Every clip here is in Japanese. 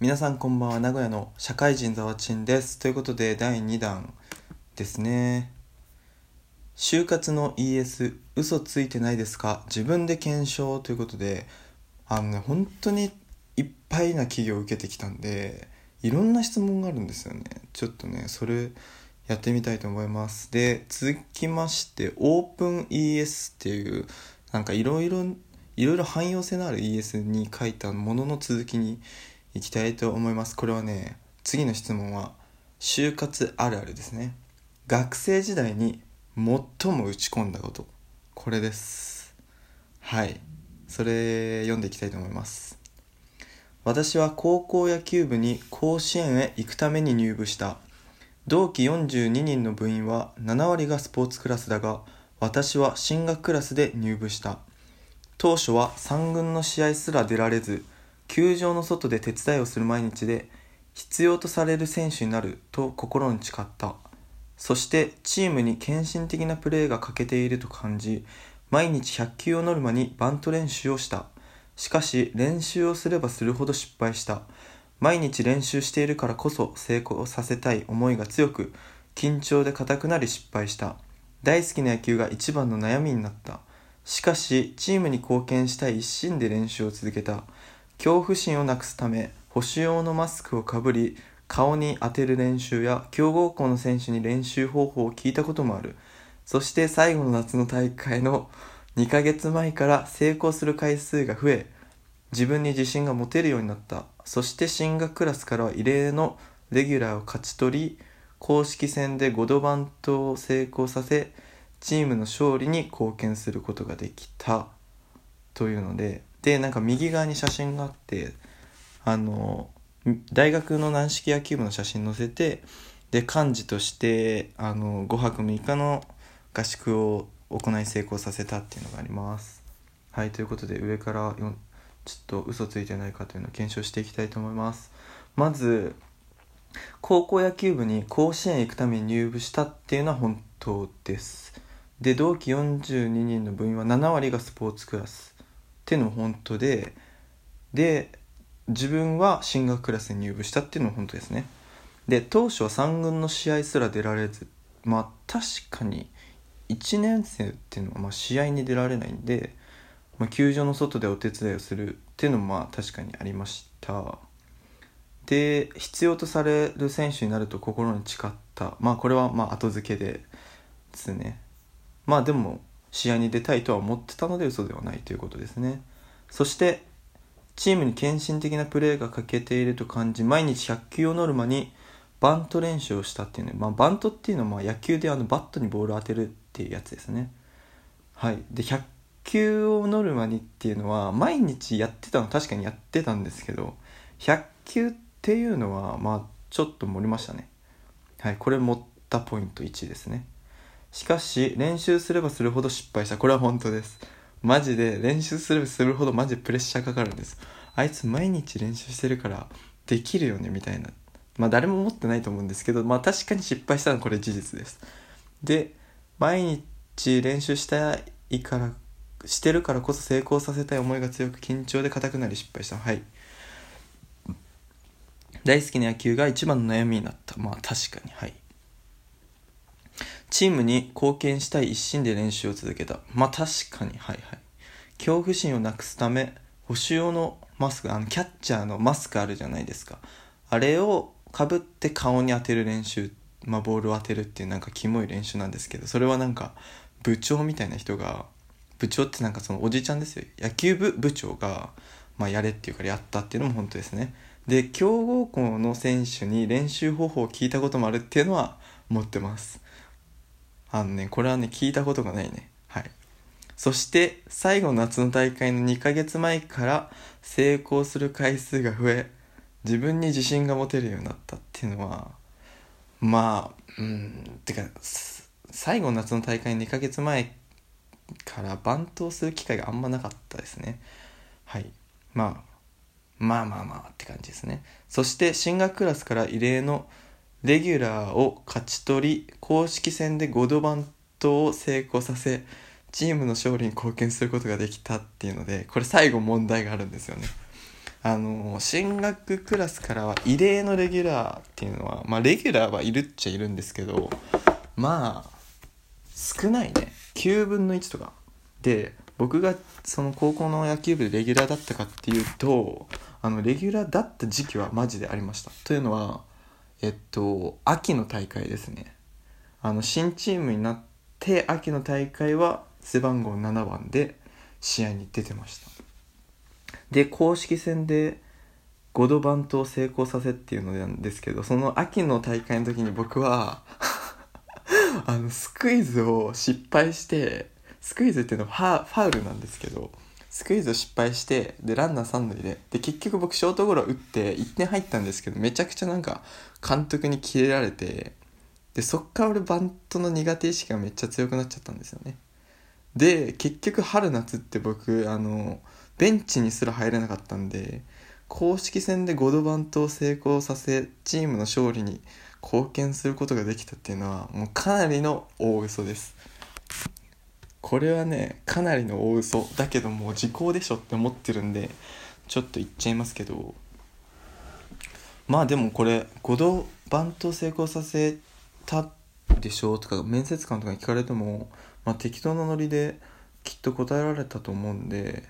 皆さんこんばんは名古屋の社会人ざわちんです。ということで第2弾ですね。就活の ES 嘘ついてないですか？自分で検証ということであのね本当にいっぱいな企業を受けてきたんでいろんな質問があるんですよね。ちょっとねそれやってみたいと思います。で続きましてオープン ES っていうなんかいろいろいろいろ汎用性のある ES に書いたものの続きにいきたいと思います。これはね次の質問は就活あるあるですね。学生時代に最も打ち込んだこと。これです。はい。それ読んでいきたいと思います。私は高校野球部に甲子園へ行くために入部した。同期42人の部員は7割がスポーツクラスだが私は進学クラスで入部した。当初は3軍の試合すら出られず球場の外で手伝いをする毎日で必要とされる選手になると心に誓った。そしてチームに献身的なプレーが欠けていると感じ毎日100球をノルマにバント練習をした。しかし練習をすればするほど失敗した。毎日練習しているからこそ成功させたい思いが強く緊張で硬くなり失敗した。大好きな野球が一番の悩みになった。しかしチームに貢献したい一心で練習を続けた。恐怖心をなくすため保守用のマスクをかぶり顔に当てる練習や強豪校の選手に練習方法を聞いたこともある。そして最後の夏の大会の2ヶ月前から成功する回数が増え自分に自信が持てるようになった。そして進学クラスからは異例のレギュラーを勝ち取り公式戦で5度バントを成功させチームの勝利に貢献することができた。というのででなんか右側に写真があってあの大学の軟式野球部の写真載せてで幹事としてあの5泊6日の合宿を行い成功させたっていうのがあります。はいということで上からちょっと嘘ついてないかというのを検証していきたいと思います。まず高校野球部に甲子園行くために入部したっていうのは本当です。で同期42人の部員は7割がスポーツクラス。っていうのも本当でで自分は進学クラスに入部したっていうのも本当ですね。で当初は3軍の試合すら出られずまあ確かに1年生っていうのはまあ試合に出られないんで、まあ、球場の外でお手伝いをするっていうのもまあ確かにありました。で必要とされる選手になると心に誓った。まあこれはまあ後付けでですね。まあでも試合に出たいとは思ってたので嘘ではないということですね。そしてチームに献身的なプレーが欠けていると感じ毎日100球をノルマにバント練習をしたっていうね、まあ、バントっていうのはま野球であのバットにボールを当てるっていうやつですね。はい。で100球をノルマにっていうのは毎日やってたの確かにやってたんですけど100球っていうのはまあちょっと盛りましたね。はい。これ盛ったポイント1ですね。しかし練習すればするほど失敗した。これは本当です。マジで練習すればするほどマジプレッシャーかかるんです。あいつ毎日練習してるからできるよねみたいな。まあ誰も思ってないと思うんですけどまあ確かに失敗したのはこれ事実です。で毎日練習したいからしてるからこそ成功させたい思いが強く緊張で硬くなり失敗したはい。大好きな野球が一番の悩みになった。まあ確かに。はい。チームに貢献したい一心で練習を続けた。まあ確かに。はいはい。恐怖心をなくすため保守用のマスクあのキャッチャーのマスクあるじゃないですか。あれをかぶって顔に当てる練習まあボールを当てるっていうなんかキモい練習なんですけどそれはなんか部長みたいな人が部長ってなんかそのおじちゃんですよ。野球部部長が、まあ、やれっていうからやったっていうのも本当ですね。で強豪校の選手に練習方法を聞いたこともあるっていうのは持ってます。あのねこれはね聞いたことがないね。はい。そして最後の夏の大会の2ヶ月前から成功する回数が増え自分に自信が持てるようになったっていうのはまあうんてか最後の夏の大会2ヶ月前からバントをする機会があんまなかったですね。はい。まあまあまあまあって感じですね。そして進学クラスから異例のレギュラーを勝ち取り公式戦で5度バントを成功させチームの勝利に貢献することができたっていうのでこれ最後問題があるんですよね。あの進学クラスからは異例のレギュラーっていうのはまあレギュラーはいるっちゃいるんですけどまあ少ないね。9分の1とかで僕がその高校の野球部でレギュラーだったかっていうとあのレギュラーだった時期はマジでありました。というのはえっと秋の大会ですね。あの新チームになって秋の大会は背番号7番で試合に出てました。で公式戦で5度バントを成功させっていうのなんですけどその秋の大会の時に僕は あのスクイズを失敗してスクイズっていうのはファウルなんですけどスクイズを失敗してでランナー3塁でで結局僕ショートゴロ打って1点入ったんですけどめちゃくちゃなんか監督にキレられてでそっから俺バントの苦手意識がめっちゃ強くなっちゃったんですよね。で結局春夏って僕あのベンチにすら入れなかったんで公式戦で5度バントを成功させチームの勝利に貢献することができたっていうのはもうかなりの大嘘です。これはねかなりの大嘘だけどもう時効でしょって思ってるんでちょっと言っちゃいますけどまあでもこれ5度バント成功させたでしょとか面接官とかに聞かれても、まあ、適当なノリできっと答えられたと思うんで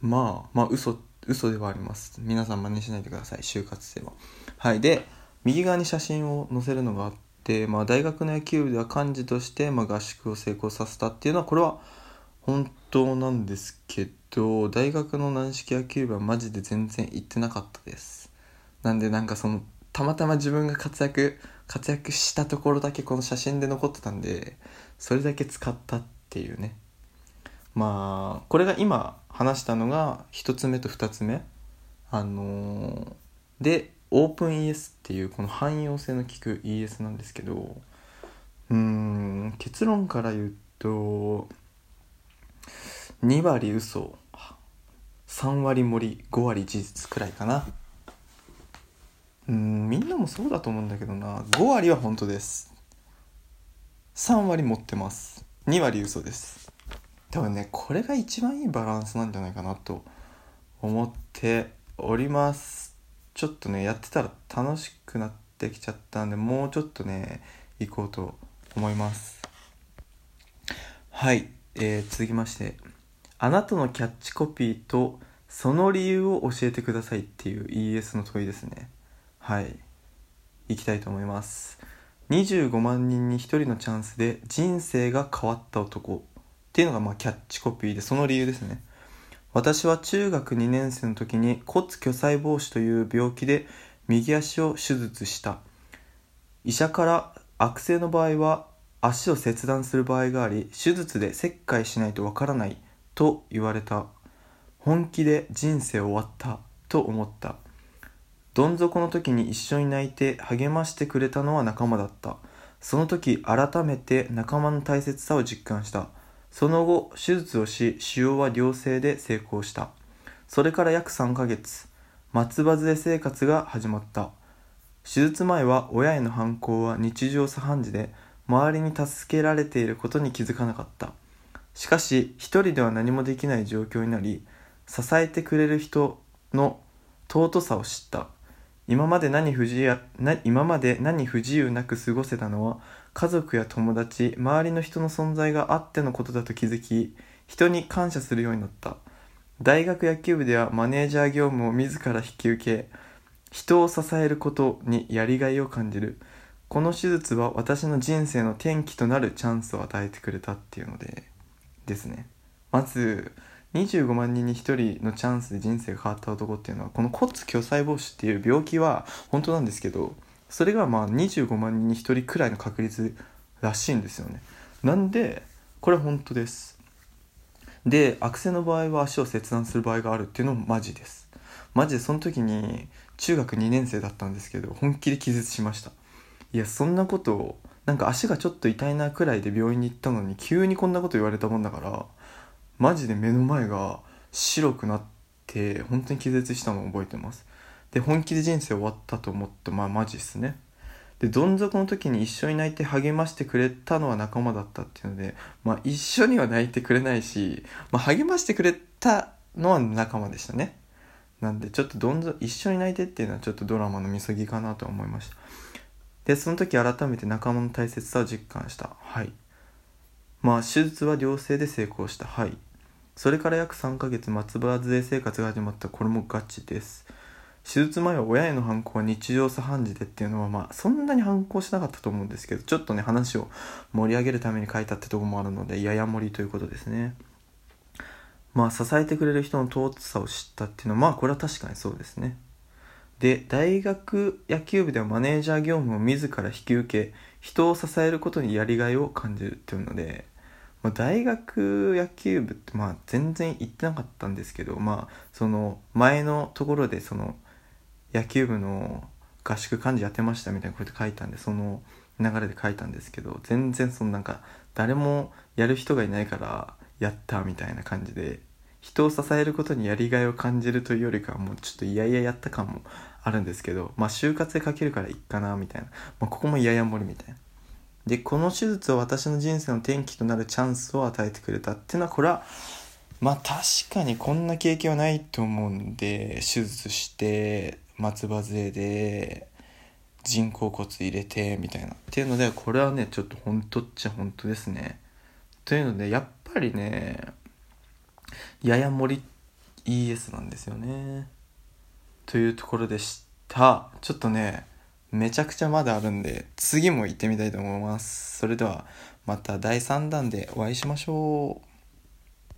まあまあ嘘嘘ではあります。皆さん真似しないでください。就活生は。はい。で右側に写真を載せるのがあってまあ大学の野球部では幹事として、まあ、合宿を成功させたっていうのはこれは本当なんですけど大学の軟式野球部はマジで全然行ってなかったです。なんでなんかそのたまたま自分が活躍活躍したところだけこの写真で残ってたんでそれだけ使ったっていうね。まあこれが今話したのが1つ目と2つ目。あのー、でオープン ES っていうこの汎用性の効く ES なんですけどうん結論から言うと2割嘘。3割盛り5割事実くらいかな。うんみんなもそうだと思うんだけどな。5割は本当です。3割持ってます。2割嘘です。多分ねこれが一番いいバランスなんじゃないかなと思っております。ちょっとねやってたら楽しくなってきちゃったんでもうちょっとね行こうと思います。はい、えー、続きましてあなたのキャッチコピーとその理由を教えてくださいっていう ES の問いですね。はい。行きたいと思います。25万人に1人のチャンスで人生が変わった男っていうのがまあキャッチコピーでその理由ですね。私は中学2年生の時に骨巨細胞腫という病気で右足を手術した。医者から悪性の場合は足を切断する場合があり手術で切開しないとわからないと言われた。本気で人生終わったと思った。どん底の時に一緒に泣いて励ましてくれたのは仲間だった。その時改めて仲間の大切さを実感した。その後手術をし腫瘍は良性で成功した。それから約3ヶ月。松葉杖生活が始まった。手術前は親への反抗は日常茶飯事で周りに助けられていることに気づかなかった。しかし一人では何もできない状況になり支えてくれる人の尊さを知った。今まで何不自由な今まで何不自由なく過ごせたのは家族や友達周りの人の存在があってのことだと気づき人に感謝するようになった。大学野球部ではマネージャー業務を自ら引き受け人を支えることにやりがいを感じる。この手術は私の人生の転機となるチャンスを与えてくれたっていうのでですね。まず25万人に1人のチャンスで人生が変わった男っていうのはこの骨巨細胞腫っていう病気は本当なんですけどそれがまあ25万人に1人くらいの確率らしいんですよね。なんでこれ本当です。で悪性の場合は足を切断する場合があるっていうのもマジです。マジでその時に中学2年生だったんですけど本気で気絶しました。いやそんなことをなんか足がちょっと痛いなくらいで病院に行ったのに急にこんなこと言われたもんだからマジで目の前が白くなって本当に気絶したのを覚えてます。で本気で人生終わったと思ってまあマジっすね。でどん底の時に一緒に泣いて励ましてくれたのは仲間だったっていうのでまあ一緒には泣いてくれないし、まあ、励ましてくれたのは仲間でしたね。なんでちょっとどんどん一緒に泣いてっていうのはちょっとドラマの見過ぎかなと思いました。でその時改めて仲間の大切さを実感した。はい。まあ手術は良性で成功した。はい。それから約3ヶ月松葉杖生活が始まった。これもガチです。手術前は親への反抗は日常茶飯事でっていうのはまあそんなに反抗しなかったと思うんですけどちょっとね話を盛り上げるために書いたってとこもあるのでやや盛りということですね。まあ支えてくれる人の尊さを知ったっていうのはまあこれは確かにそうですね。で大学野球部ではマネージャー業務を自ら引き受け人を支えることにやりがいを感じるっていうので、まあ、大学野球部ってまあ全然行ってなかったんですけどまあその前のところでその野球部の合宿幹事やってましたみたいなこと書いたんでその流れで書いたんですけど全然そのなんか誰もやる人がいないからやったみたいな感じで人を支えることにやりがいを感じるというよりかはもうちょっといやいややった感もあるんですけどまあ就活で書けるからいっかなみたいな、まあ、ここもやや盛りみたいな。でこの手術は私の人生の転機となるチャンスを与えてくれたっていうのはこれはまあ確かにこんな経験はないと思うんで手術して松葉杖で人工骨入れてみたいな。っていうのでこれはねちょっと本当っちゃ本当ですね。というのでやっぱりねやや森 ES なんですよね。というところでした。ちょっとねめちゃくちゃまだあるんで次も行ってみたいと思います。それではまた第3弾でお会いしましょう。